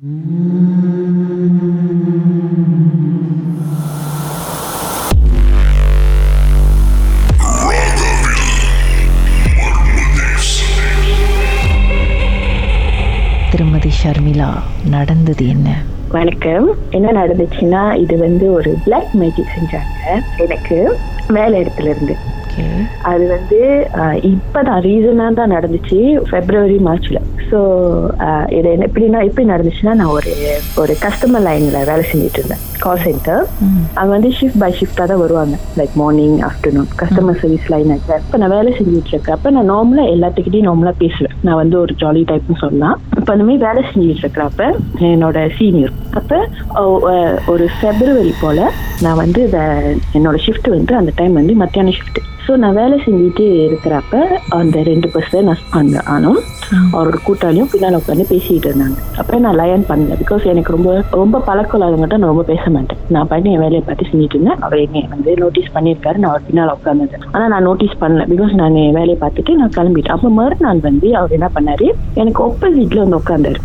திருமதி ஷர்மிளா நடந்தது என்ன? வணக்கம். என்ன நடந்துச்சுன்னா இது வந்து ஒரு பிளாக் மேஜிக் செஞ்சாங்க எனக்கு வேலை இடத்துல இருந்து. அது வந்து இப்பதான் ரீசனா தான் நடந்துச்சு பிப்ரவரி மார்ச்ல ஸோ இது எப்படின்னா எப்படி நடந்துச்சுன்னா நான் ஒரு ஒரு கஸ்டமர் லைன்ல வேலை செஞ்சுட்டு இருந்தேன். கால் சென்டர் ம். அங்க வந்து ஷிஃப்ட் பை ஷிஃப்டா தான் வருவாங்க. Like morning afternoon customer service line இப்போ நான் வேலை செஞ்சுட்டு இருக்கப்ப நான் நார்மலா எல்லாத்துக்கிட்டையும் நார்மலா பேசுவேன். நான் வந்து ஒரு ஜாலி டைப்னு சொல்லலாம் இப்போ அந்த மாதிரி வேலை செஞ்சுட்டு இருக்கிறப்ப என்னோட சீனியர் அப்ப ஒரு ஃபெப்ரவரி போல நான் வந்து இத- என்னோட ஷிஃப்ட் வந்து அந்த டைம் வந்து மத்தியான ஷிஃப்ட் ஸோ நான் வேலை செஞ்சுட்டு இருக்கிறப்ப அந்த ரெண்டு பர்சன் அந்த ஆனும் அவரோட கூட்டாளியும் பின்னால் உட்காந்து பேசிட்டு இருந்தாங்க. அப்ப நான் லயன் பண்ணல. பிகாஸ் எனக்கு ரொம்ப ரொம்ப பழக்கம் இல்லாதவங்ககிட்ட நான் ரொம்ப பேச மாட்டேன். நான் பண்ணி என் வேலையை பார்த்து செஞ்சுட்டு இருந்தேன். அவர் என்னை வந்து நோட்டீஸ் பண்ணியிருக்காரு. நான் அவர் பின்னால் உட்காந்துருந்தேன் ஆனா நான் நோட்டீஸ் பண்ணல. பிகாஸ் நான் என் வேலையை பார்த்துட்டு நான் கிளம்பிட்டேன். அப்போ மறுநாள் வந்து அவர் என்ன பண்ணாரு? எனக்கு ஒப்போசிட்ல வந்து உட்காந்தாரு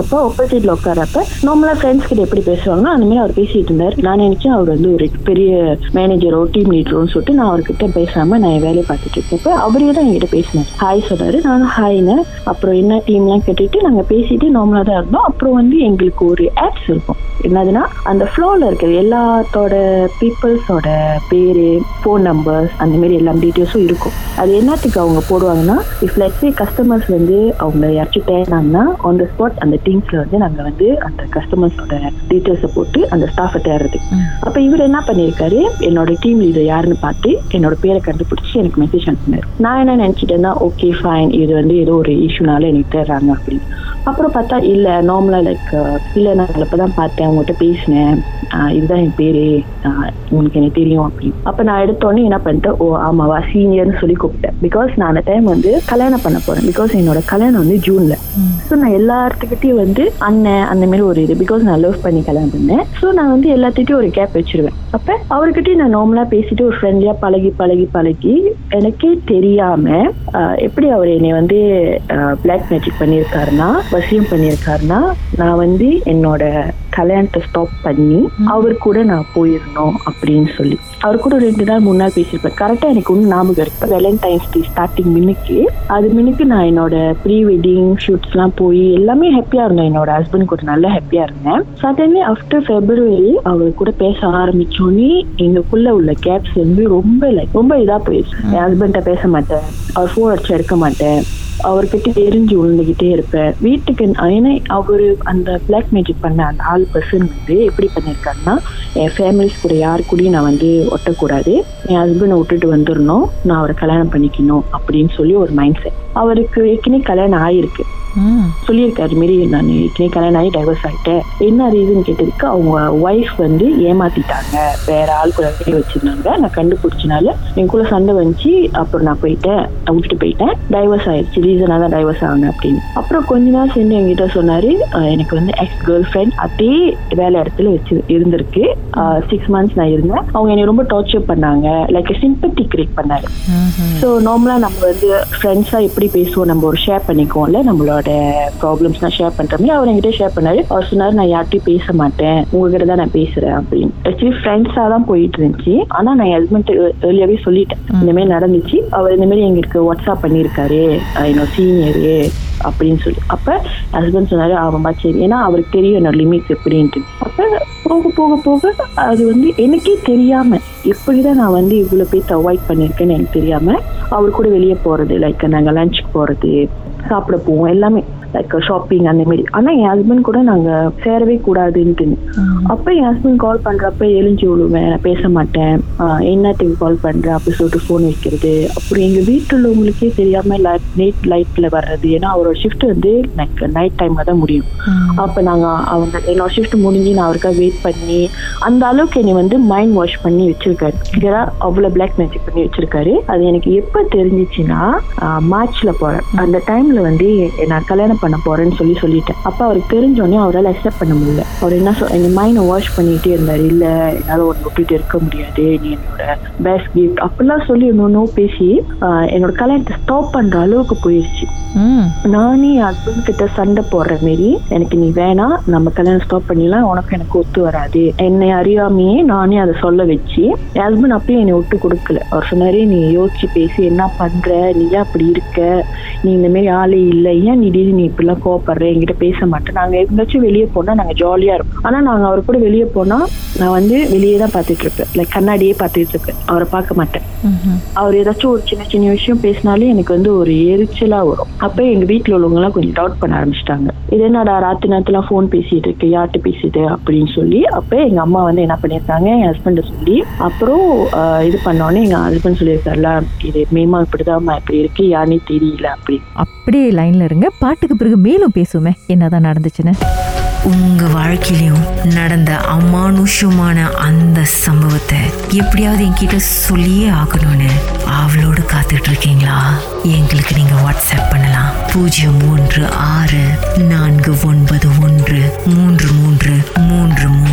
அப்போ ஆப்போசிட்ல உட்காரப்ப நார்மலா ஃப்ரெண்ட்ஸ் கிட்ட எப்படி பேசுவாங்களோ அந்த மாதிரி அவர் பேசிட்டு இருந்தாரு. நான் நினைச்சேன் அவர் வந்து ஒரு பெரிய மேனேஜரோ டீம் லீடரோன்னு சொல்லிட்டு நான் அவர்கிட்ட பேசாம நான் என் வேலையை பார்த்துட்டு இருக்கப்ப அவரே தான் என்கிட்ட பேசினார். ஹாய் சொன்னாரு. நான் ஹாய்னு அப்புறம் என்ன டீம்லாம் கேட்டுட்டு நாங்க பேசிட்டு நார்மலா தான் இருந்தோம். அப்புறம் வந்து எங்களுக்கு ஒரு ஆப்ஸ் இருக்கும். என்னதுன்னா அந்த ஃப்ளோவில் இருக்கிற எல்லாத்தோட பீப்புள்ஸோட பேரு ஃபோன் நம்பர்ஸ் அந்த மாதிரி எல்லா டீட்டெயில்ஸும் இருக்கும். அது என்னத்துக்கு அவங்க போடுவாங்கன்னா இஃப் லெட்ஸ் கஸ்டமர்ஸ் வந்து அவங்க யாராச்சும் தேடினாங்கன்னா ஆன் த ஸ்பாட் அந்த டீம்ஸ்ல வந்து நாங்க வந்து அந்த கஸ்டமர்ஸோட டீட்டெயில்ஸை போட்டு அந்த ஸ்டாஃபை தேடுறது. அப்ப இவர் என்ன பண்ணிருக்காரு? என்னோட டீம் லீடர் யாருன்னு பார்த்து என்னோட பேரை கண்டுபிடிச்சு எனக்கு மெசேஜ் அனுப்பினாரு. நான் என்ன நினைச்சிட்டேன்னா ஓகே ஃபைன் இது வந்து ஏதோ ஒரு இஷ்யூனால எனக்கு தேடுறாங்க அப்படின்னு. அப்புறம் பார்த்தா இல்ல நார்மலா லைக் இல்ல நான் இப்பதான் பார்த்தேன் உங்ககிட்ட பேசினேன். இதுதான் என் பேரு. உனக்கு எனக்கு தெரியும் அப்படின்னு. அப்ப நான் எடுத்தோடனே என்ன பண்ணிட்டேன்? ஓ ஆமாவா சீனியர்னு சொல்லி கூப்பிட்டேன். பிகாஸ் நான் அந்த டைம் வந்து கல்யாணம் பண்ண போறேன். பிகாஸ் என்னோட கல்யாணம் வந்து ஜூன்ல ஸோ நான் எல்லாத்துக்கிட்டையும் வந்து அண்ணன் அந்த மாதிரி ஒரு இது. பிகாஸ் நான் லவ் பண்ணி கல்யாணம் பண்ணேன். ஸோ நான் வந்து எல்லாத்துக்கிட்டையும் ஒரு கேப் வச்சிருவேன். அப்ப அவர்கிட்டயும் நான் நார்மலா பேசிட்டு ஒரு ஃப்ரெண்ட்லியா பழகி பழகி பழகி எனக்கே தெரியாம எப்படி அவர் என்னை வந்து பிளாக் மேஜிக் பண்ணியிருக்காருன்னா வசியம் பண்ணியிருக்காருன்னா நான் வந்து என்னோட கல்யாணத்தை ஸ்டாப் பண்ணி அவர் கூட நான் போயிடணும் அப்படின்னு சொல்லி. அவர் கூட ரெண்டு நாள் மூணு நாள் பேசியிருப்பேன் கரெக்டா எனக்கு ஒன்றும் ஞாபகம் இருக்கு. வேலண்டைன்ஸ் டே ஸ்டார்டிங் மின்னுக்கு அது மின்னுக்கு நான் என்னோட ப்ரீ வெட்டிங் ஷூட்ஸ்லாம் போய் எல்லாமே ஹாப்பியா இருந்தேன். என்னோட ஹஸ்பண்ட் கூட நல்லா ஹாப்பியா இருந்தேன். சடன்லி ஆஃப்டர் ஃபெப்ரவரி அவர் கூட பேச ஆரம்பிச்சோன்னே எங்களுக்குள்ள உள்ள கேப்ஸ் வந்து ரொம்ப லைக் ரொம்ப இதா போயிடுச்சு. என் ஹஸ்பண்ட பேச மாட்டேன். அவர் ஃபோன் அடிச்சு எடுக்க மாட்டேன். அவர்கிட்ட எரிஞ்சு உழுந்துகிட்டே இருப்பேன் வீட்டுக்கு ஏன்னா அவரு அந்த பிளாக் மேஜிக் பண்ண அந்த ஆள் பர்சன் வந்து எப்படி பண்ணியிருக்காருன்னா என் ஃபேமிலிஸ் கூட யாரு கூடயும் நான் வந்து ஒட்டக்கூடாது. என் ஹஸ்பண்டை விட்டுட்டு வந்துடணும் நான் அவரை கல்யாணம் பண்ணிக்கணும் அப்படின்னு சொல்லி ஒரு மைண்ட் செட் அவருக்கு ஏற்கனவே கல்யாணம் ஆயிருக்கு. சொல்லியிருக்காரு மாரி நான் ஏற்கனவே கல்யாணம் ஆகி டைவர்ஸ் ஆயிட்டேன். என்ன ரீசன் கேட்டதுக்கு அவங்க ஒய்ஃப் வந்து ஏமாத்திட்டாங்க. வேற ஆள் கூட வச்சிருந்தாங்க. நான் கண்டுபிடிச்சனால எனக்குள்ள சண்டை வந்துச்சு. அப்புறம் நான் போயிட்டேன். விட்டுட்டு போயிட்டேன். டைவர்ஸ் ஆயிடுச்சு. ரீசனா தான் டைவர்ஸ் ஆனேன் அப்படின்னு. அப்புறம் கொஞ்ச நாள் சென்று என்கிட்ட சொன்னாரு எனக்கு வந்து எக்ஸ் கேர்ள் ஃப்ரெண்ட் அதே வேலை இடத்துல வச்சு இருந்திருக்கு. சிக்ஸ் மந்த்ஸ் நான் இருந்தேன். அவங்க என்னை ரொம்ப டார்ச்சர் பண்ணாங்க. லைக் சிம்பத்தி கிரியேட் பண்ணாரு. ஸோ நார்மலா நம்ம வந்து ஃப்ரெண்ட்ஸா எப்படி பேசுவோம்? நம்ம ஒரு ஷேர் பண்ணிக்குவோம்ல நம்மளோட ப்ராப்ளம்ஸ்லாம் ஷேர் பண்ற மாதிரி அவர் என்கிட்ட ஷேர் பண்ணாரு. அவர் சொன்னாரு நான் யார்கிட்டயும் பேச மாட்டேன். உங்ககிட்ட தான் நான் பேசுறேன். அப்படின்னு. ஆக்சுவலி ஃப்ரெண்ட்ஸா தான் போயிட்டு இருந்துச்சு. ஆனா நான் ஹஸ்பண்ட் ஏர்லியாவே சொல்லிட்டேன். இந்த மாதிரி நடந்துச்சு. அவர் இந்த மாதிரி எங்களுக்கு வாட்ஸ்அப் பண்ணியிருக்காரு. என்னோட சீனியரு அப்படின்னு சொல்லி. அப்ப ஹஸ்பண்ட் சொன்னாரு ஆமாம்பா சரி. ஏன்னா அவருக்கு தெரியும் என்னோட லிமிட்ஸ் எப்படின்ட்டு. அப்ப போக போக போக அது வந்து எனக்கே தெரியாம எப்படிதான் நான் வந்து இவ்வளவு பேர்த்த அவாய்ட் பண்ணிருக்கேன்னு எனக்கு தெரியாம அவர் கூட வெளியே போறது லைக் நாங்க லஞ்சுக்கு போறது சாப்பிட போவோம். எல்லாமே லைக் ஷாப்பிங் அந்த மாதிரி ஆனா என் ஹஸ்பண்ட் கூட நாங்க சேரவே கூடாதுன்ட்டு. அப்ப என் ஹஸ்பண்ட் கால் பண்றப்ப எழிஞ்சு விழுவேன் பேச மாட்டேன். என்னத்துக்கு கால் பண்ற? அப்படி சொல்லிட்டு போன் வைக்கிறது. அப்புறம் எங்க வீட்டுல உள்ளவங்களுக்கே தெரியாம நைட் லைட்ல வர்றது. ஏன்னா அவரோட ஷிஃப்ட் வந்து நைட் டைம்ல தான் முடியும். அப்ப நாங்க அவங்க என்னோட ஷிஃப்ட் முடிஞ்சு நான் அவருக்காக வெயிட் பண்ணி அந்த அளவுக்கு என்னை வந்து மைண்ட் வாஷ் பண்ணி வச்சிருக்காரு. கிளியரா அவ்வளவு பிளாக் மேஜிக் பண்ணி வச்சிருக்காரு. அது எனக்கு எப்ப தெரிஞ்சிச்சுன்னா மார்ச்ல போறேன். அந்த டைம்ல வந்து நான் கல்யாணம் பண்ண போறேன்னு சொல்லி சொல்லிட்டேன். அப்ப அவருக்கு தெரிஞ்சோடனே அவரால் அக்செப்ட் பண்ண முடியல. அவர் என்ன சொல் எங்க மைண்டை வாஷ் பண்ணிட்டே இருந்தாரு. இல்ல என்னால ஒன்று விட்டுட்டு இருக்க முடியாது. நீ என்னோட பெஸ்ட் கிஃப்ட் அப்படிலாம் சொல்லி இன்னொன்னு பேசி என்னோட கல்யாணத்தை ஸ்டாப் பண்ற அளவுக்கு போயிடுச்சு ம். நானே என் ஹஸ்பண்ட் கிட்ட சண்டை போடுற மாரி எனக்கு நீ வேணாம் நம்ம கல்யாணம் ஸ்டாப் பண்ணிடலாம். உனக்கு எனக்கு ஒத்து வராது. என்னை அறியாமையே நானே அதை சொல்ல வச்சு என் ஹஸ்பண்ட் அப்பயும் என்னை விட்டு கொடுக்கல. அவர் சொன்னாரு நீ யோசிச்சு பேசி என்ன பண்ற? நீ ஏன் அப்படி இருக்க? நீ இந்த மாதிரி ஆளே இல்லை. ஏன் திடீர்னு நீ இப்படிலாம் கோவப்படுற? என்கிட்ட பேச மாட்டேன் நாங்க எங்கேயாச்சும் வெளியே போனா நாங்க ஜாலியா இருப்போம். ஆனா நாங்க அவர் கூட வெளியே போனா நான் வந்து வெளியே தான் பார்த்துட்டு இருப்பேன். லைக் கண்ணாடியே பார்த்துட்டு இருப்பேன். அவரை பார்க்க மாட்டேன். அவர் ஏதாச்சும் ஒரு சின்ன சின்ன விஷயம் பேசினாலே எனக்கு வந்து ஒரு எரிச்சலா வரும். அப்ப எங்க வீட்டுல உள்ளவங்க எல்லாம் கொஞ்சம் டவுட் பண்ண ஆரம்பிச்சிட்டாங்க. இது என்னடா ராத்திரி நேரத்துல ஃபோன் பேசிட்டு இருக்கு யார்கிட்ட பேசிட்டு அப்படின்னு சொல்லி அப்ப எங்க அம்மா வந்து என்ன பண்ணியிருக்காங்க என் ஹஸ்பண்ட சொல்லி அப்புறம் இது பண்ணோடனே எங்க ஹஸ்பண்ட் சொல்லியிருக்காருல இது மேமா இப்படிதான் இப்படி இருக்கு யாருனே தெரியல அப்படி அப்படியே லைன்ல இருங்க. பாட்டுக்கு பிறகு மேலும் பேசுவோமே. என்னதான் நடந்துச்சுன்னு. உங்க வாழ்க்கையிலும் நடந்த அமானுஷமான அந்த சம்பவத்தை எப்படியாவது என்கிட்ட சொல்லியே ஆகணும்னு அவளோடு காத்துட்டு இருக்கீங்களா எங்களுக்கு நீங்க வாட்ஸ்அப் பண்ணலாம். பூஜ்ஜியம் ஒன்று ஆறு நான்கு ஒன்பது ஒன்று மூன்று மூன்று மூன்று மூன்று